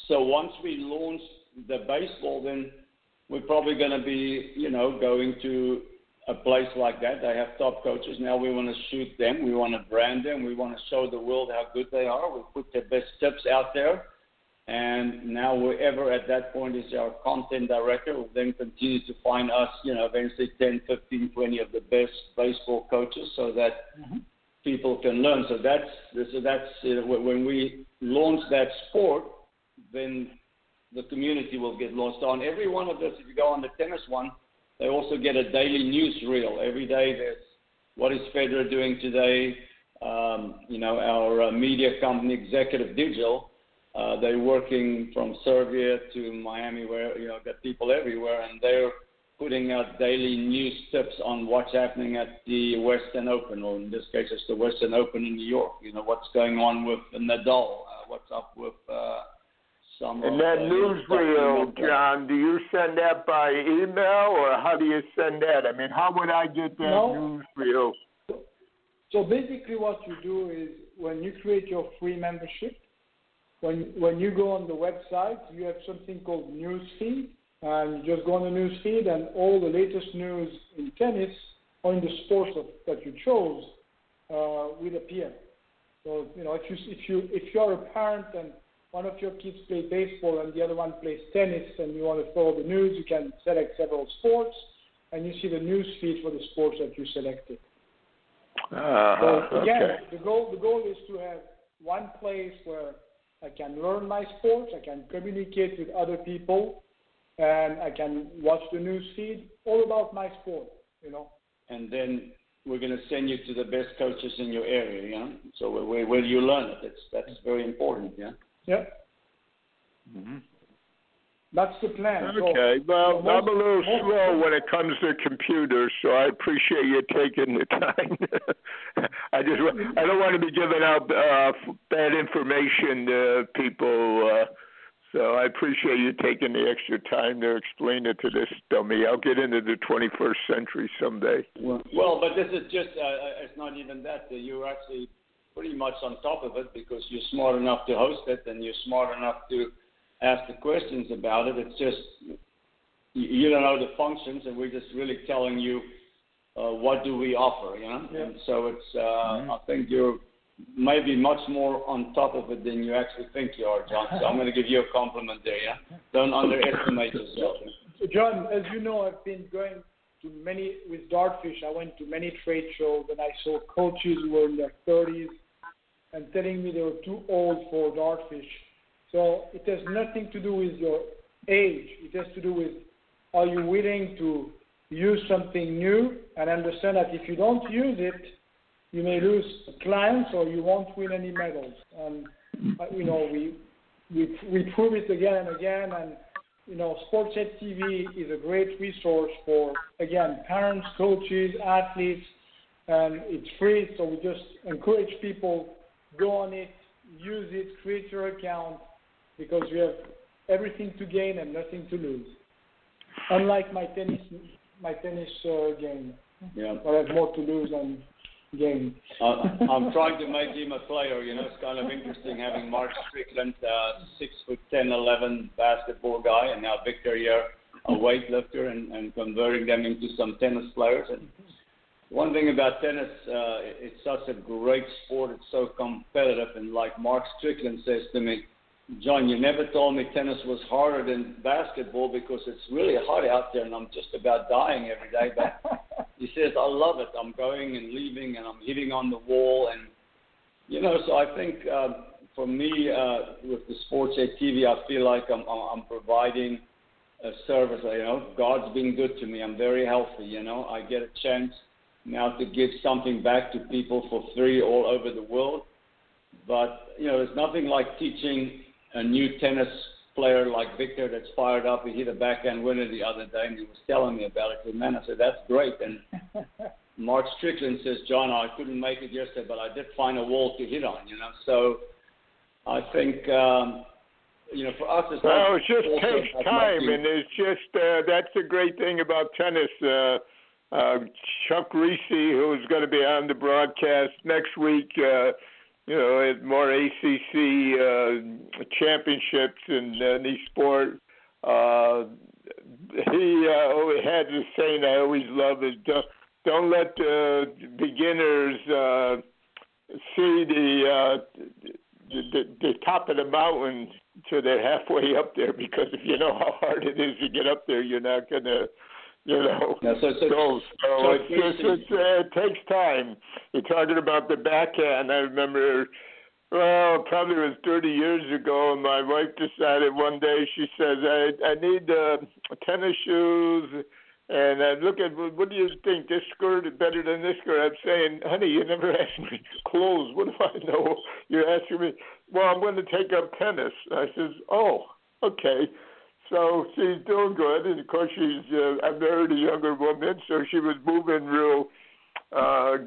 so once we launched the baseball, then we're probably going to be, you know, going to a place like that. They have top coaches. Now we want to shoot them. We want to brand them. We want to show the world how good they are. We put their best tips out there. And now whoever at that point is our content director will then continue to find us, you know, eventually 10, 15, 20 of the best baseball coaches so that mm-hmm. people can learn. So that's, so that's when we launch that sport, then the community will get lost on. Every one of us, if you go on the tennis one, they also get a daily news reel. Every day there's what is Federer doing today. Um, you know, our uh, media company, Executive Digital, uh, they're working from Serbia to Miami, where you know got people everywhere, and they're putting out daily news tips on what's happening at the Western Open, or in this case, it's the Western Open in New York. You know what's going on with Nadal, uh, what's up with uh, some. And that newsreel, John, do you send that by email or how do you send that? I mean, how would I get that No. newsreel? So basically, what you do is when you create your free membership, when when you go on the website, you have something called news feed, and you just go on the news feed, and all the latest news in tennis or in the sports of, that you chose uh, will appear. So you know, if you if you if you're a parent and one of your kids plays baseball and the other one plays tennis, and you want to follow the news, you can select several sports, and you see the news feed for the sports that you selected. Uh, So again, okay. the goal the goal is to have one place where I can learn my sports, I can communicate with other people, and I can watch the news feed all about my sport. You know. and then we're going to send you to the best coaches in your area, know. So where, where, where you learn it, that's that's very important, yeah. Yeah, Mhm. that's the plan. So- Okay, well, so I'm a little most- slow when it comes to computers, so I appreciate you taking the time. I just, I don't want to be giving out uh, bad information to people, uh, so I appreciate you taking the extra time to explain it to this dummy. I'll get into the 21st century someday. Well, well, but this is just, uh, uh, it's not even that. Uh, You're actually pretty much on top of it because you're smart enough to host it and you're smart enough to ask the questions about it. It's just, you, you don't know the functions and we're just really telling you uh, what do we offer, you know? Yeah. And so it's, uh, I think you're maybe much more on top of it than you actually think you are, John. So I'm going to give you a compliment there, yeah? Don't underestimate yourself. John, as you know, I've been going to many with Dartfish. I went to many trade shows, and I saw coaches who were in their 30s and telling me they were too old for Dartfish. So it has nothing to do with your age. It has to do with are you willing to use something new and understand that if you don't use it, you may lose clients or you won't win any medals. And uh, you know we we we prove it again and again and you know, SportsEdTV is a great resource for, again, parents, coaches, athletes, and it's free. So we just encourage people go on it, use it, create your account, because you have everything to gain and nothing to lose. Unlike my tennis, my tennis uh, game, Yeah. I have more to lose than gain. Uh, I'm trying to make him a player. You know, it's kind of interesting having Mark Strickland, uh, six foot ten, eleven basketball guy, and now Victor here, a weightlifter, and, and converting them into some tennis players. And one thing about tennis, uh, it's such a great sport. It's so competitive, and like Mark Strickland says to me, John, you never told me tennis was harder than basketball because it's really hot out there, and I'm just about dying every day. But he says, I love it. I'm going and leaving, and I'm hitting on the wall, and you know. So I think uh, for me, uh, with the Sports Ed TV, I feel like I'm, I'm providing a service. You know, God's been good to me. I'm very healthy. You know, I get a chance now to give something back to people for free all over the world. But you know, there's nothing like teaching a new tennis player like Victor that's fired up. He hit a backhand winner the other day, and he was telling me about it. And man, I said that's great. And Mark Strickland says, John, I couldn't make it yesterday, but I did find a wall to hit on. You know, so I think. Um, you know, for us, it's well, it just takes time, and it's just uh, that's the great thing about tennis. Uh, uh, Chuck Kriese, who's going to be on the broadcast next week, uh, you know, at more ACC uh, championships in any sport. Uh, he uh, had this saying I always love is don't, don't let uh, beginners uh, see the, uh, the, the top of the mountain till they're halfway up there because if you know how hard it is to get up there, you're not gonna you know. Yeah, so, so, so, so it's, it's, it's, uh, it takes time. You're talking about the backhand. I remember, well, probably was 30 years ago, and my wife decided one day, she says, I, I need uh, tennis shoes. And I look at, what do you think? This skirt is better than this skirt? I'm saying, honey, you never asked me clothes. What do I know? You're asking me, well, I'm going to take up tennis. I says, oh, okay. So she's doing good, and of course she's. Uh, I married a younger woman, so she was moving real uh,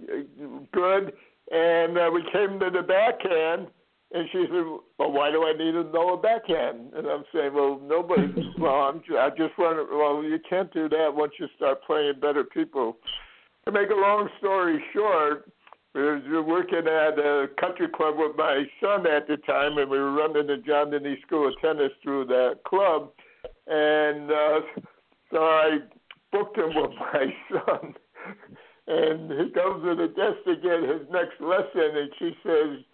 good. And uh, we came to the backhand, and she said, "Well, why do I need to know a backhand?" And I'm saying, "Well, nobody. well, I'm, I just want to. Well, you can't do that once you start playing better people." To make a long story short, we were working at a country club with my son at the time, and we were running the John Denny School of Tennis through that club and uh, so I booked him with my son. And he comes to the desk to get his next lesson, and she says,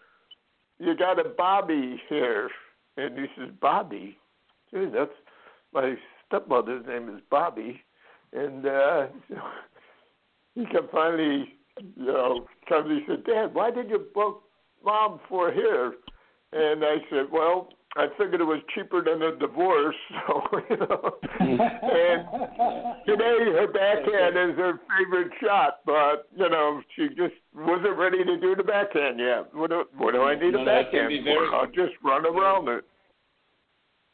"You got a Bobby here." And he says, "Bobby, Gee, that's my stepmother's name is Bobby." And uh, he can finally, you know, comes. He said, "Dad, why did you book mom for here?" And I said, "Well." I figured it was cheaper than a divorce, so you know. and today her backhand is her favorite shot, but you know she just wasn't ready to do the backhand yet. What do, what do I need no, a backhand very, for? I'll just run around it.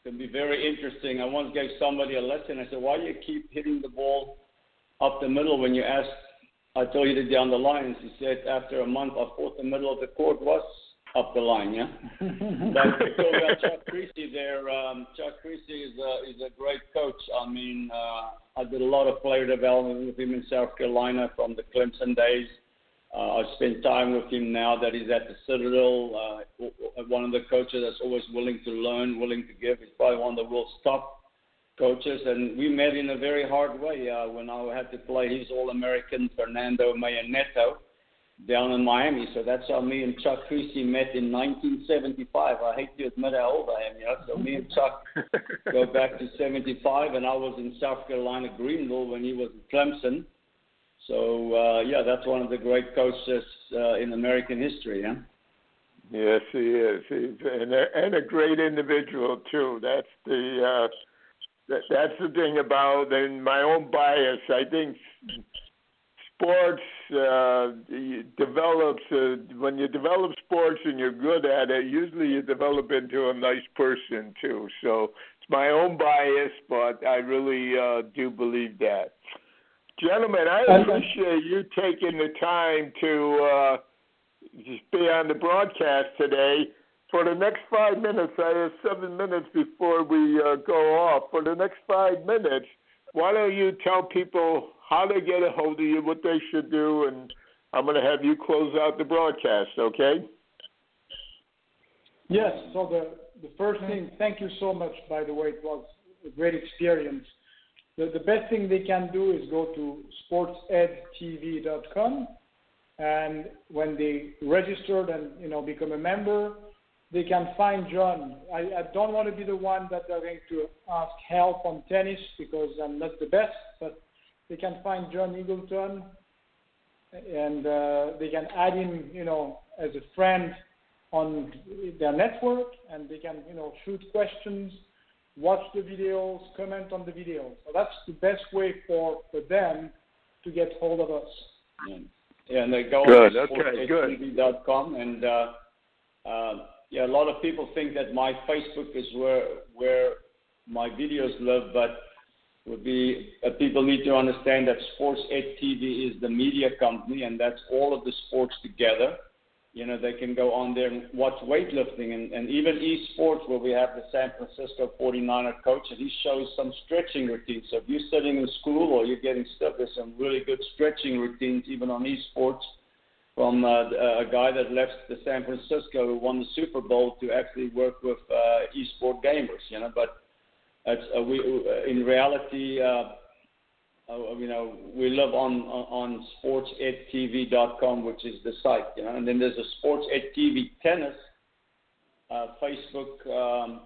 It can be very interesting. I once gave somebody a lesson. I said, "Why do you keep hitting the ball up the middle when you asked?" I told you to down the line. She said, after a month, I thought the middle of the court was up the line, yeah. but about Chuck Kriese there, um, Chuck Kriese is a is a great coach. I mean, uh, I did a lot of player development with him in South Carolina from the Clemson days. Uh, I spent time with him now that he's at the Citadel. Uh, one of the coaches that's always willing to learn, willing to give. He's probably one of the world's top coaches, and we met in a very hard way uh, when I had to play his All-American Fernando Mayanetto down in Miami. So that's how me and Chuck Kriese met in 1975. I hate to admit how old I am, you know. So me and Chuck go back to 75, and I was in South Carolina, Greenville, when he was in Clemson. So uh, yeah, that's one of the great coaches uh, in American history, yeah. Yes, he is. He's and a, and a great individual too. That's the uh, that, that's the thing about and my own bias. I think sports uh, develops uh, when you develop sports and you're good at it. Usually, you develop into a nice person too. So it's my own bias, but I really uh, do believe that. Gentlemen, I appreciate you taking the time to uh, just be on the broadcast today. for the next five minutes, I have seven minutes before we uh, go off. For the next five minutes, why don't you tell people how to get a hold of you, what they should do, and I'm going to have you close out the broadcast, okay? Yes. So the the first thing, thank you so much. By the way, it was a great experience. The, the best thing they can do is go to sportsedtv.com, and when they registered and you know become a member, they can find John. I, I don't want to be the one that they're going to ask help on tennis because I'm not the best, but they can find John Eagleton and uh, they can add him, you know, as a friend on their network, and they can, you know, shoot questions, watch the videos, comment on the videos. So that's the best way for for them to get hold of us. Yeah, yeah and they go good. on okay, sportsedtv.com and. Uh, uh, yeah, a lot of people think that my Facebook is where where my videos live, but would be uh, people need to understand that Sports Ed TV is the media company, and that's all of the sports together. You know, they can go on there and watch weightlifting and, and even esports, where we have the San Francisco 49er coach, and he shows some stretching routines. So if you're sitting in school or you're getting stuff, there's some really good stretching routines even on esports from uh, a guy that left the San Francisco who won the Super Bowl to actually work with uh, esport gamers, you know. But it's, uh, we, in reality, uh, uh, you know, we live on on sportsedtv.com, which is the site, you know. And then there's a Sports Ed TV Tennis uh, Facebook um,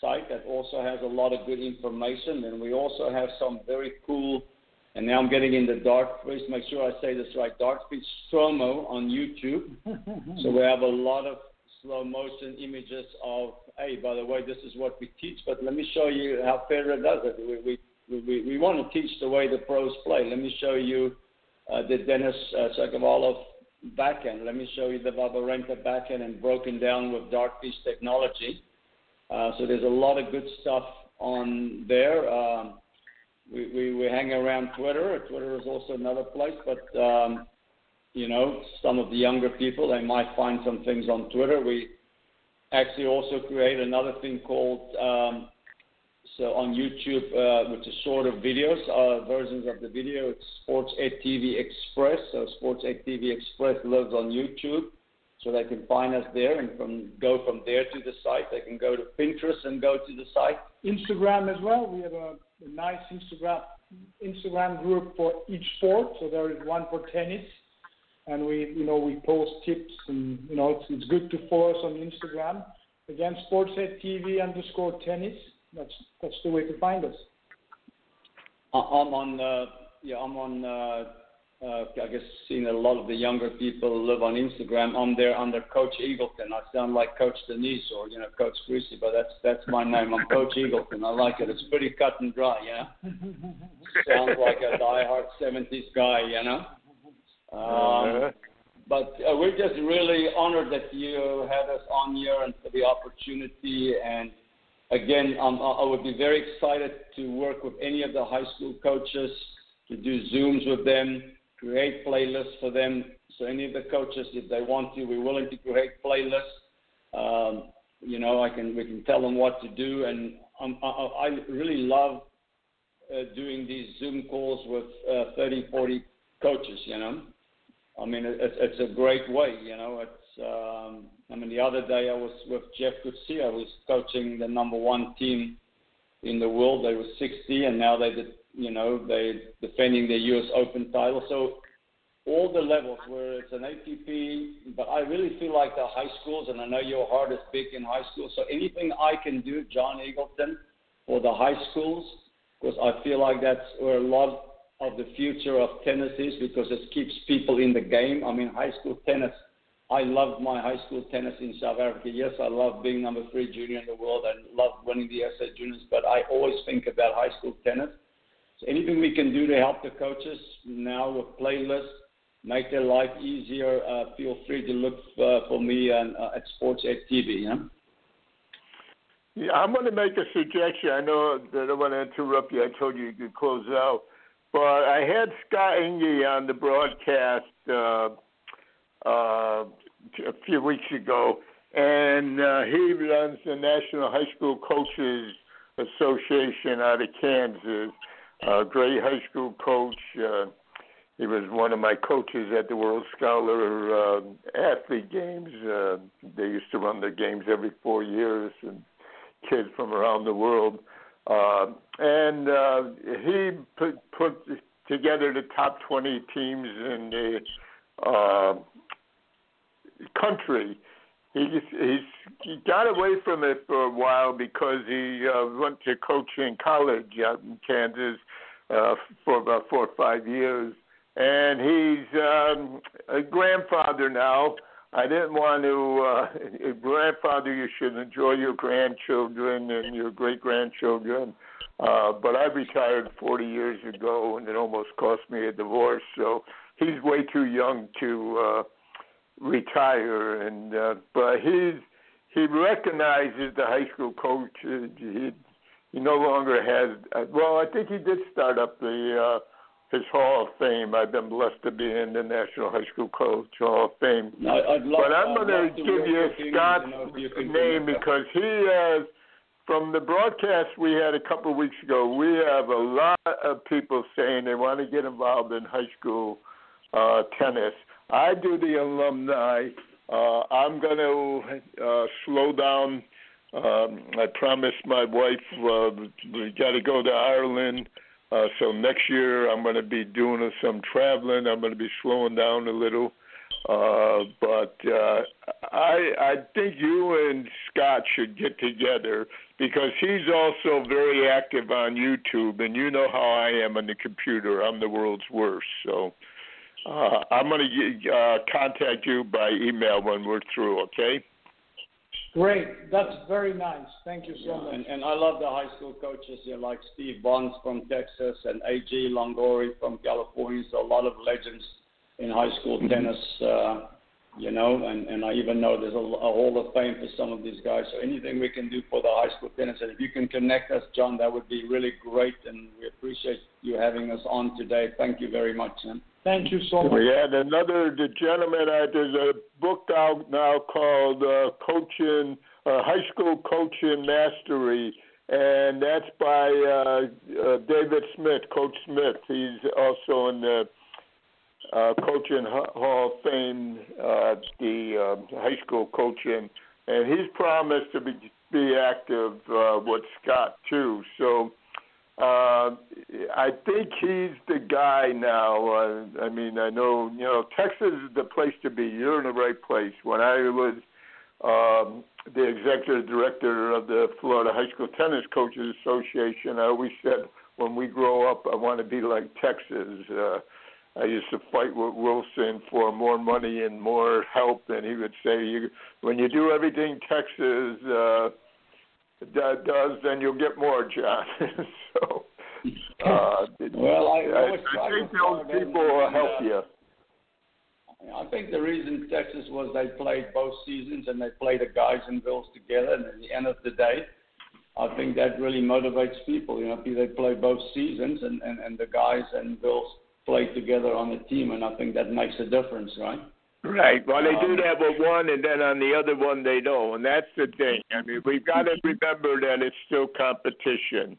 site that also has a lot of good information, and we also have some very cool and now I'm getting into Dartfish. Make sure I say this right. Dartfish Stromo on YouTube. so we have a lot of slow motion images of, hey, by the way, this is what we teach, but let me show you how Federer does it. We, we, we, we want to teach the way the pros play. Let me show you uh, the Denis uh, Shapovalov backhand. Let me show you the Wawrinka backhand and broken down with Dartfish technology. Uh, so there's a lot of good stuff on there. Um, we, we, we hang around Twitter. Twitter is also another place, but um, you know, some of the younger people they might find some things on Twitter. We actually also create another thing called um, so on YouTube, uh, which is shorter videos, uh, versions of the video. It's Sports Ed TV Express. So Sports Ed TV Express lives on YouTube, so they can find us there and from go from there to the site. They can go to Pinterest and go to the site. Instagram as well. We have a a nice Instagram Instagram group for each sport. So there is one for tennis, and we you know we post tips and you know it's it's good to follow us on Instagram. Again, SportsEdTV underscore tennis. That's that's the way to find us. I'm on uh, yeah I'm on uh, uh, I guess seeing a lot of the younger people live on Instagram. I'm there under Coach Eagleton. I sound like Coach Danise or you know Coach Kriese, but that's that's my name. I'm Coach Eagleton. I like it. It's pretty cut and dry, you know. Sounds like a diehard '70s guy, you know. Um, but uh, we're just really honored that you had us on here and for the opportunity. And again, um, I would be very excited to work with any of the high school coaches to do Zooms with them create playlists for them. So any of the coaches, if they want to, we're willing to create playlists. Um, you know, I can we can tell them what to do, and um, I, I really love uh, doing these Zoom calls with uh, 30, 40 coaches. You know, I mean, it, it's a great way. You know, it's. Um, I mean, the other day I was with Jeff. I was coaching the number one team in the world. They were 60, and now they did you know, they defending the U.S. Open title. So all the levels where it's an ATP, but I really feel like the high schools, and I know your heart is big in high school. So anything I can do, John Eagleton, for the high schools, because I feel like that's where a lot of the future of tennis is, because it keeps people in the game. I mean, high school tennis. I love my high school tennis in South Africa. Yes, I love being number three junior in the world. I love winning the SA juniors, but I always think about high school tennis anything we can do to help the coaches now with playlists, make their life easier, uh, feel free to look uh, for me on, uh, at Sports Ed TV. Yeah? yeah, I'm going to make a suggestion. I know that I don't want to interrupt you. I told you you could close out. But I had Scott Inge on the broadcast uh, uh, a few weeks ago, and uh, he runs the National High School Coaches Association out of Kansas. A great high school coach. Uh, he was one of my coaches at the World Scholar uh, Athlete Games. Uh, they used to run their games every four years, and kids from around the world. Uh, and uh, he put, put together the top 20 teams in the uh, country. He he's, he got away from it for a while because he uh, went to coaching college out in Kansas uh, for about four or five years, and he's um, a grandfather now. I didn't want to. Uh, grandfather, you should enjoy your grandchildren and your great grandchildren. Uh, but I retired 40 years ago, and it almost cost me a divorce. So he's way too young to uh, retire. And uh, but he's he recognizes the high school coach. He he no longer has. Uh, well, I think he did start up the. Uh, his Hall of Fame. I've been blessed to be in the National High School Coach Hall of Fame. No, I'd love, but I'm going to give you Scott's name because he has, from the broadcast we had a couple of weeks ago, we have a lot of people saying they want to get involved in high school uh, tennis. I do the alumni. Uh, I'm going to uh, slow down. Um, I promised my wife uh, we got to go to Ireland uh, so next year I'm going to be doing some traveling. I'm going to be slowing down a little. Uh, but uh, I I think you and Scott should get together because he's also very active on YouTube, and you know how I am on the computer. I'm the world's worst. So uh, I'm going to uh, contact you by email when we're through. Okay. Great. That's very nice. Thank you so much. And, and I love the high school coaches here, like Steve Bonds from Texas and AG Longoria from California. So a lot of legends in high school mm-hmm. tennis, uh, you know, and, and I even know there's a, a Hall of Fame for some of these guys. So anything we can do for the high school tennis, and if you can connect us, John, that would be really great. And we appreciate you having us on today. Thank you very much, man. Thank you so much. We had another the gentleman. Uh, there's a book out now called uh, Coaching uh, High School Coaching Mastery, and that's by uh, uh, David Smith, Coach Smith. He's also in the uh, Coaching Hall of Fame, uh, the uh, high school coaching, and he's promised to be be active uh, with Scott too. So uh, I think he's the guy now. Uh, I mean, I know you know Texas is the place to be. You're in the right place. When I was um, the executive director of the Florida High School Tennis Coaches Association, I always said when we grow up, I want to be like Texas. Uh, I used to fight with Wilson for more money and more help, and he would say, "You when you do everything Texas." Uh, does, then you'll get more, John. so, uh, well, I, I, I think those people will help you. I think the reason Texas was they played both seasons and they played the guys and girls together, and at the end of the day, I think that really motivates people. You know, they play both seasons and, and, and the guys and girls play together on the team, and I think that makes a difference, right? Right. Well, they do that with one, and then on the other one they don't, and that's the thing. I mean, we've got to remember that it's still competition.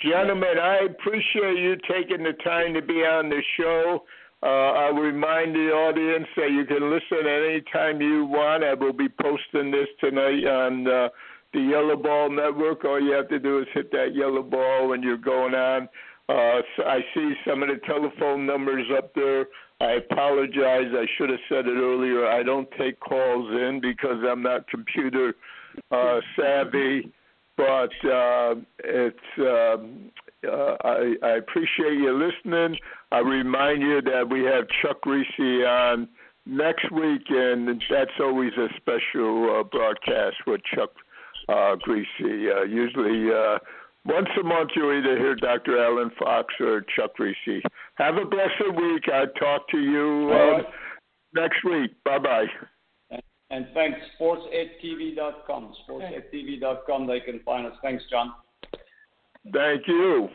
Gentlemen, I appreciate you taking the time to be on the show. Uh, I'll remind the audience that you can listen at any time you want. I will be posting this tonight on uh, the Yellow Ball Network. All you have to do is hit that yellow ball when you're going on. Uh, so I see some of the telephone numbers up there. I apologize. I should have said it earlier. I don't take calls in because I'm not computer uh, savvy, but uh, it's. Um, uh, I, I appreciate you listening. I remind you that we have Chuck Kriese on next week, and that's always a special uh, broadcast with Chuck uh, Kriese. Uh, usually. Uh, once a month, you either hear Dr. Allen Fox or Chuck Kriese. Have a blessed week. I'll talk to you uh, next week. Bye bye. And, and thanks, sportsedtv.com. Sportsedtv.com, they can find us. Thanks, John. Thank you.